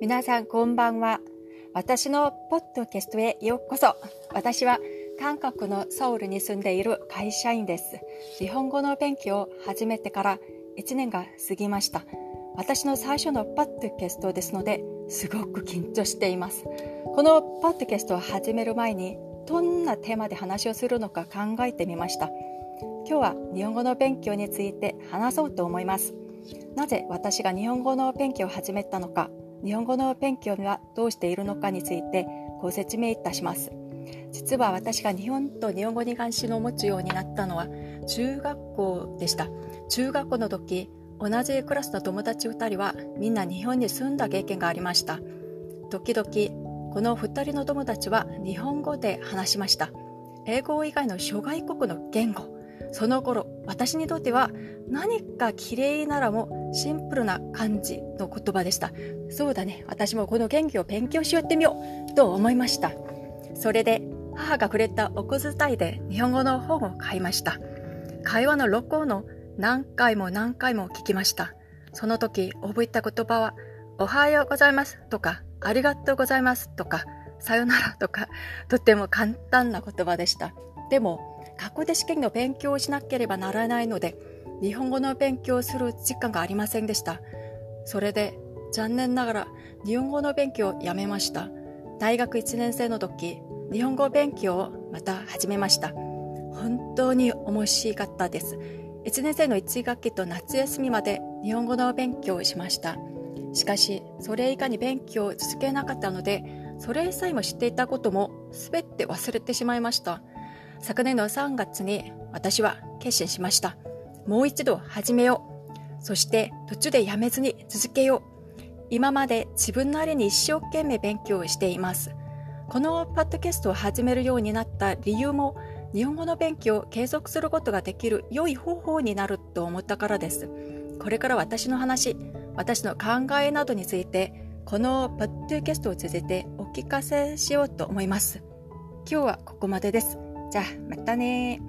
皆さんこんばんは。私のポッドキャストへようこそ。私は韓国のソウルに住んでいる会社員です。日本語の勉強を始めてから1年が過ぎました。私の最初のポッドキャストですので、すごく緊張しています。このポッドキャストを始める前に、どんなテーマで話をするのか考えてみました。今日は日本語の勉強について話そうと思います。なぜ私が日本語の勉強を始めたのか日本語の勉強にはどうしているのかについてご説明いたします。実は私が日本と日本語に関心を持つようになったのは中学校でした。中学校の時、同じクラスの友達2人はみんな日本に住んだ経験がありました。時々、この2人の友達は日本語で話しました。英語以外の諸外国の言語。その頃、私にとっては何か綺麗ならもシンプルな感じの言葉でした。そうだね、私もこの言語を勉強しよってみようと思いました。それで母がくれたお小伝いで日本語の本を買いました。会話の録音を何回も何回も聞きました。その時覚えた言葉は、おはようございますとか、ありがとうございますとか、さよならとか、とても簡単な言葉でした。でも、学校で試験の勉強をしなければならないので、日本語の勉強をする時間がありませんでした。それで、残念ながら日本語の勉強をやめました。大学1年生の時、日本語勉強をまた始めました。本当に面白かったです。1年生の1学期と夏休みまで日本語の勉強をしました。しかし、それ以下に勉強を続けなかったので、それさえも知っていたことも全て忘れてしまいました。昨年の3月に私は決心しました。もう一度始めよう。そして途中でやめずに続けよう。今まで自分なりに一生懸命勉強しています。このパッドキャストを始めるようになった理由も日本語の勉強を継続することができる良い方法になると思ったからです。これから私の話、私の考えなどについてこのパッドキャストを通じてお聞かせしようと思います。今日はここまでです。じゃあ、またね